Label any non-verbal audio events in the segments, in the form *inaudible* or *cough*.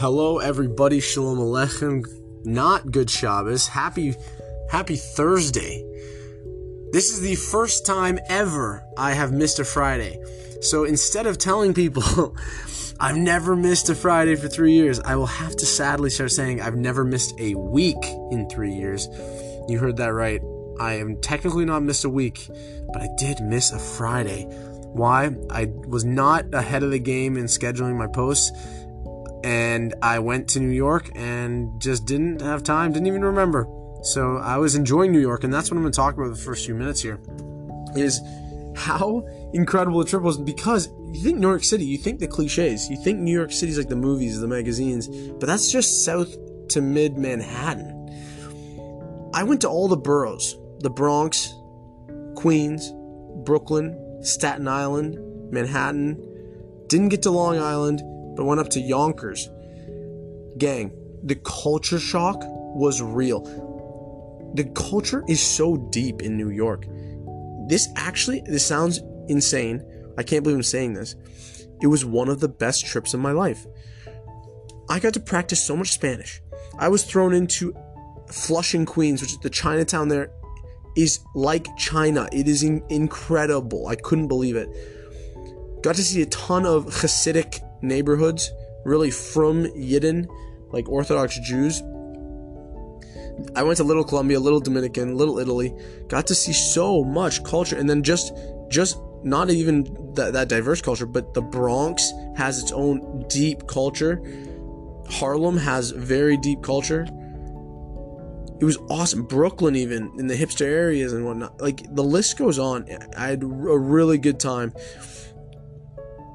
Hello, everybody. Shalom Aleichem. Not good Shabbos. Happy, happy Thursday. This is the first time ever I have missed a Friday. So instead of telling people *laughs* I've never missed a Friday for three years, I will have to sadly start saying I've never missed a week in three years. You heard that right. I am technically not missed a week, but I did miss a Friday. Why? I was not ahead of the game in scheduling my posts and I went to New York and just didn't have time, didn't even remember. So I was enjoying New York, and that's what I'm going to talk about the first few minutes here. Is how incredible the trip was because you think New York City, you think the cliches, you think New York City's like the movies, the magazines, but that's just south to mid Manhattan. I went to all the boroughs the Bronx, Queens, Brooklyn, Staten Island, Manhattan, didn't get to Long Island, but went up to Yonkers. Gang, the culture shock was real. The culture is so deep in New York. This actually, this sounds insane. I can't believe I'm saying this. It was one of the best trips of my life. I got to practice so much Spanish. I was thrown into Flushing, Queens, which is the Chinatown there, is like China. It is in- incredible. I couldn't believe it. Got to see a ton of Hasidic neighborhoods, really from Yidden, like Orthodox Jews. I went to Little Colombia, Little Dominican, Little Italy. Got to see so much culture, and then just, just not even that, that diverse culture, but the Bronx has its own deep culture. Harlem has very deep culture. It was awesome. Brooklyn, even in the hipster areas and whatnot. Like the list goes on. I had a really good time.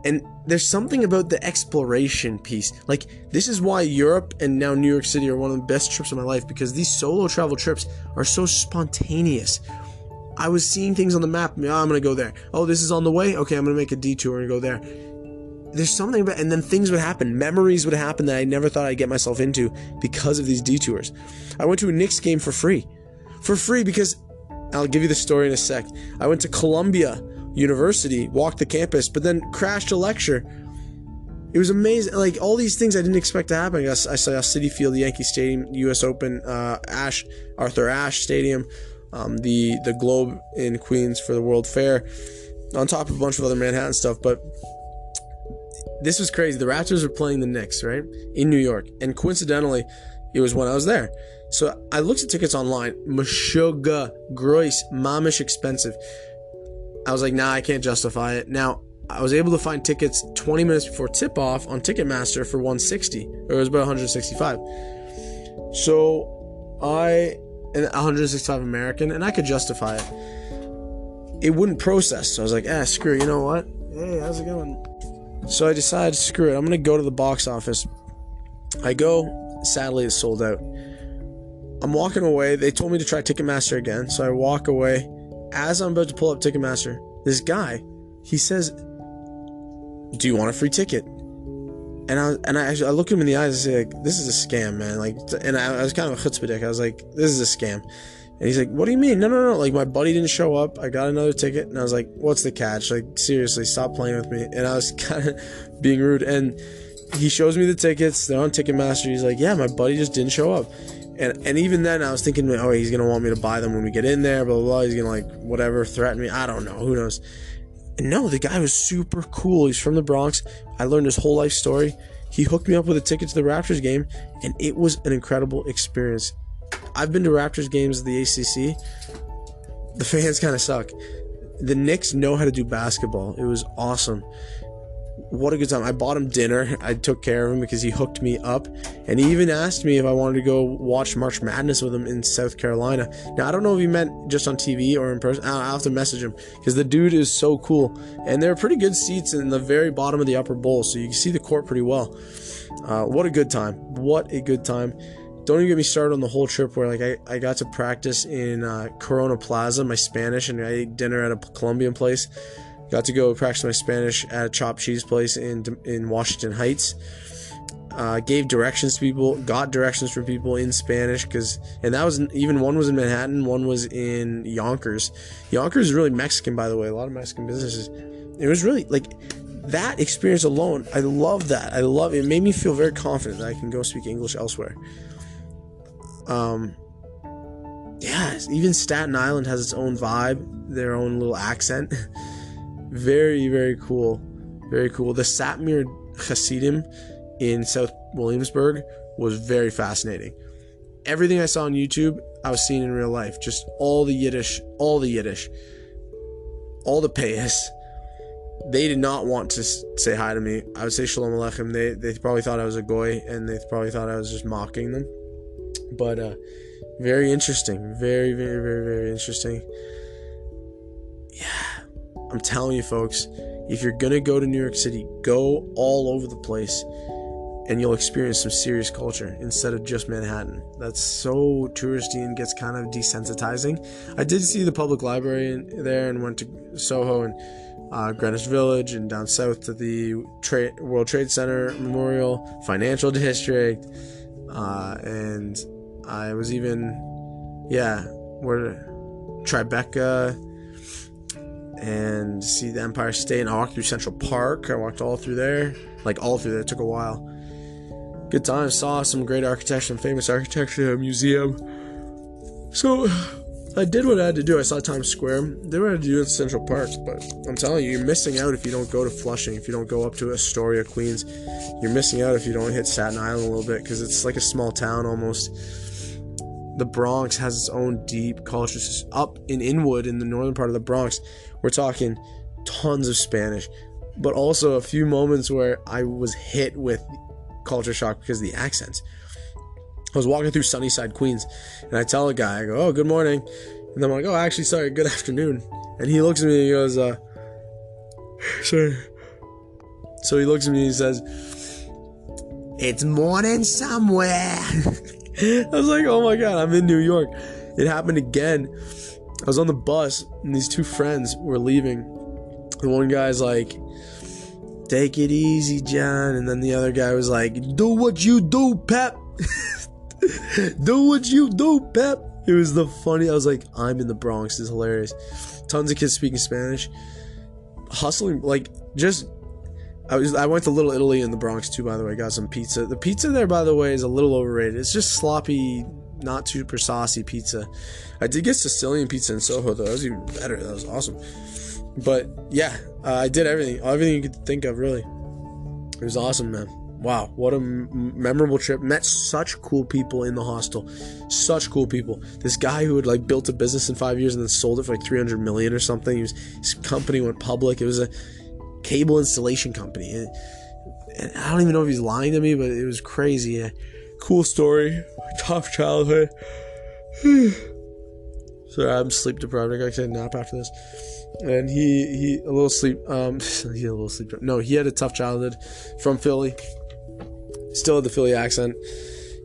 And there's something about the exploration piece. Like, this is why Europe and now New York City are one of the best trips of my life because these solo travel trips are so spontaneous. I was seeing things on the map. Oh, I'm going to go there. Oh, this is on the way. Okay, I'm going to make a detour and go there. There's something about, and then things would happen. Memories would happen that I never thought I'd get myself into because of these detours. I went to a Knicks game for free. For free because I'll give you the story in a sec. I went to Columbia university, walked the campus, but then crashed a lecture. It was amazing. Like all these things I didn't expect to happen. I, guess I saw Citi Field, the Yankee Stadium, U.S. Open, uh, Ashe, Arthur Ashe Stadium, um, the the Globe in Queens for the World Fair, on top of a bunch of other Manhattan stuff. But this was crazy. The Raptors were playing the Knicks, right, in New York, and coincidentally, it was when I was there. So I looked at tickets online. Meshuga, gross, mamish expensive. I was like, nah, I can't justify it. Now, I was able to find tickets 20 minutes before tip off on Ticketmaster for 160, or it was about 165. So I, and 165 American, and I could justify it. It wouldn't process, so I was like, ah, screw. You know what? Hey, how's it going? So I decided, screw it. I'm gonna go to the box office. I go. Sadly, it's sold out. I'm walking away. They told me to try Ticketmaster again, so I walk away as I'm about to pull up Ticketmaster, this guy, he says, "Do you want a free ticket?" And I and I, I look him in the eyes and say, like, "This is a scam, man." Like, and I, I was kind of a chutzpah dick. I was like, "This is a scam." And he's like, "What do you mean? No, no, no! Like, my buddy didn't show up. I got another ticket." And I was like, "What's the catch? Like, seriously, stop playing with me." And I was *laughs* kind of being rude. And he shows me the tickets. They're on Ticketmaster. He's like, "Yeah, my buddy just didn't show up." And and even then, I was thinking, oh, he's gonna want me to buy them when we get in there, blah blah. blah. He's gonna like whatever threaten me. I don't know. Who knows? And no, the guy was super cool. He's from the Bronx. I learned his whole life story. He hooked me up with a ticket to the Raptors game, and it was an incredible experience. I've been to Raptors games at the ACC. The fans *laughs* kind of suck. The Knicks know how to do basketball. It was awesome what a good time. I bought him dinner. I took care of him because he hooked me up. And he even asked me if I wanted to go watch March Madness with him in South Carolina. Now, I don't know if he meant just on TV or in person. I'll have to message him because the dude is so cool. And there are pretty good seats in the very bottom of the upper bowl, so you can see the court pretty well. Uh, what a good time. What a good time. Don't even get me started on the whole trip where like I, I got to practice in uh, Corona Plaza, my Spanish, and I ate dinner at a Colombian place. Got to go practice my Spanish at a chopped cheese place in in Washington Heights. Uh, gave directions to people, got directions from people in Spanish because, and that was even one was in Manhattan, one was in Yonkers. Yonkers is really Mexican, by the way. A lot of Mexican businesses. It was really like that experience alone, I love that. I love it. made me feel very confident that I can go speak English elsewhere. Um, yeah, even Staten Island has its own vibe, their own little accent. *laughs* very, very cool. Very cool. The Satmar Hasidim in South Williamsburg was very fascinating. Everything I saw on YouTube, I was seeing in real life. Just all the Yiddish, all the Yiddish, all the payas they did not want to say hi to me. I would say shalom aleichem. They they probably thought I was a goy, and they probably thought I was just mocking them. But uh, very interesting, very very very very interesting. Yeah, I'm telling you, folks, if you're gonna go to New York City, go all over the place, and you'll experience some serious culture instead of just Manhattan. That's so touristy and gets kind of desensitizing. I did see the public library in there and went to Soho and uh, Greenwich Village, and down south to the Tra- World Trade Center Memorial Financial District. Uh, and I was even, yeah, where Tribeca and see the Empire State. And I walked through Central Park. I walked all through there, like all through there. It took a while. Good time. Saw some great architecture and famous architecture museum. So I did what I had to do. I saw Times Square. Did what I had to do it in Central Park. But I'm telling you, you're missing out if you don't go to Flushing, if you don't go up to Astoria, Queens. You're missing out if you don't hit Staten Island a little bit because it's like a small town almost. The Bronx has its own deep culture. Up in Inwood, in the northern part of the Bronx, we're talking tons of Spanish, but also a few moments where I was hit with culture shock because of the accents. I was walking through Sunnyside, Queens, and I tell a guy, I go, "Oh, good morning," and I'm like, "Oh, actually, sorry, good *laughs* afternoon." And he looks at me and he goes, uh, *laughs* "Sorry." So he looks at me and he says, "It's morning somewhere." *laughs* I was like, "Oh my god, I'm in New York." It happened again. I was on the bus and these two friends were leaving. And one guy's like, "Take it easy, John," and then the other guy was like, "Do what you do, Pep." *laughs* do what you do, Pep. It was the funny. I was like, I'm in the Bronx. Is hilarious. Tons of kids speaking Spanish, hustling like just. I was I went to Little Italy in the Bronx too. By the way, got some pizza. The pizza there, by the way, is a little overrated. It's just sloppy, not super saucy pizza. I did get Sicilian pizza in Soho though. That was even better. That was awesome. But yeah, uh, I did everything, everything you could think of. Really, it was awesome, man wow, what a m- memorable trip. Met such cool people in the hostel. Such cool people. This guy who had like built a business in five years and then sold it for like 300 million or something. Was, his company went public. It was a cable installation company. And, and I don't even know if he's lying to me, but it was crazy. A cool story. *laughs* Tough childhood. *sighs* Sorry, I'm sleep deprived. I gotta take a nap after this. And he he a little sleep um *laughs* he a little sleep. No, he had a tough childhood from Philly. Still had the Philly accent.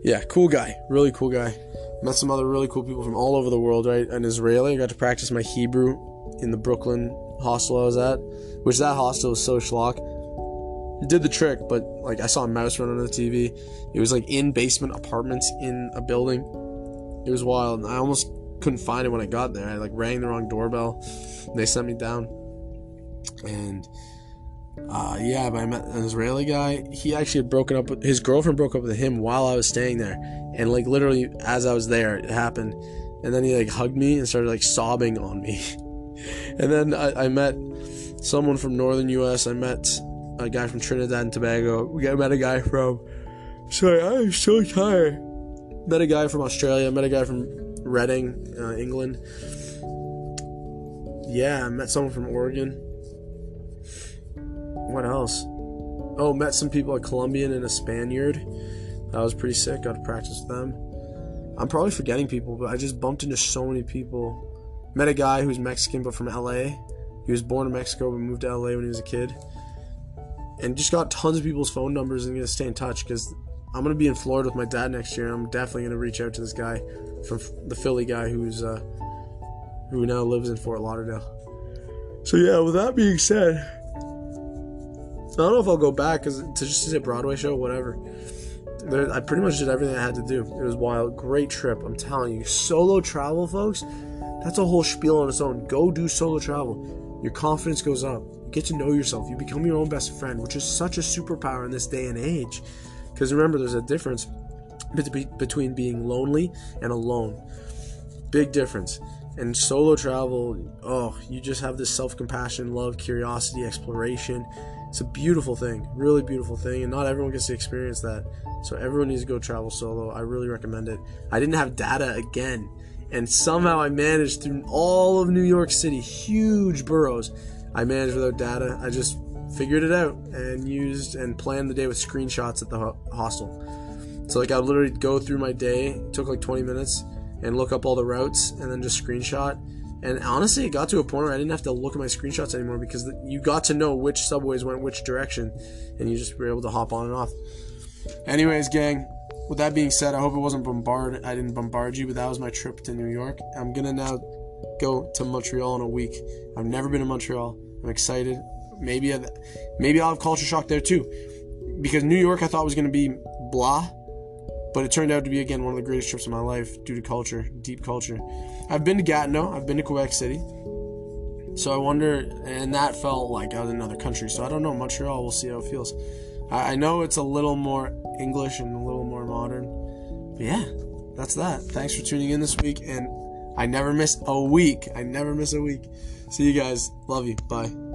Yeah, cool guy. Really cool guy. Met some other really cool people from all over the world, right? An Israeli. I got to practice my Hebrew in the Brooklyn hostel I was at, which that hostel was so schlock. It did the trick, but like I saw a mouse run on the TV. It was like in basement apartments in a building. It was wild. and I almost couldn't find it when I got there. I like rang the wrong doorbell. they sent me down. And uh, yeah, but I met an Israeli guy. He actually had broken up with his girlfriend broke up with him while I was staying there, and like literally as I was there, it happened. And then he like hugged me and started like sobbing on me. *laughs* and then I, I, met someone from northern U.S. I met a guy from Trinidad and Tobago. We got met a guy from. Sorry, I'm so tired. Met a guy from Australia. Met a guy from Reading, uh, England. Yeah, I met someone from Oregon what else? Oh, met some people, a Colombian and a Spaniard. That was pretty sick. Got to practice with them. I'm probably forgetting people, but I just bumped into so many people. Met a guy who's Mexican but from LA. He was born in Mexico but moved to LA when he was a kid. And just got tons of people's phone numbers and gonna stay in touch because I'm gonna be in Florida with my dad next year. I'm definitely gonna reach out to this guy from the Philly guy who's uh, who now lives in Fort Lauderdale. So yeah, with that being said, I don't know if I'll go back because to just a Broadway show, whatever. There, I pretty much did everything I had to do. It was wild, great trip. I'm telling you, solo travel, folks. That's a whole spiel on its own. Go do solo travel. Your confidence goes up. You get to know yourself. You become your own best friend, which is such a superpower in this day and age. Because remember, there's a difference between being lonely and alone. Big difference. And solo travel, oh, you just have this self compassion, love, curiosity, exploration. It's a beautiful thing, really beautiful thing, and not everyone gets to experience that. So everyone needs to go travel solo. I really recommend it. I didn't have data again, and somehow I managed through all of New York City, huge boroughs. I managed without data. I just figured it out and used and planned the day with screenshots at the ho- hostel. So like I would literally go through my day, took like 20 minutes, and look up all the routes and then just screenshot. And honestly, it got to a point where I didn't have to look at my screenshots anymore because you got to know which subways went which direction, and you just were able to hop on and off. Anyways, gang, with that being said, I hope it wasn't bombard. I didn't bombard you, but that was my trip to New York. I'm gonna now go to Montreal in a week. I've never been to Montreal. I'm excited. Maybe I, maybe I'll have culture shock there too, because New York I thought was gonna be blah, but it turned out to be again one of the greatest trips of my life due to culture, deep culture. I've been to Gatineau. I've been to Quebec City. So I wonder, and that felt like I was in another country. So I don't know. Montreal, we'll see how it feels. I, I know it's a little more English and a little yeah, that's that. Thanks for tuning in this week. And I never miss a week. I never miss a week. See you guys. Love you. Bye.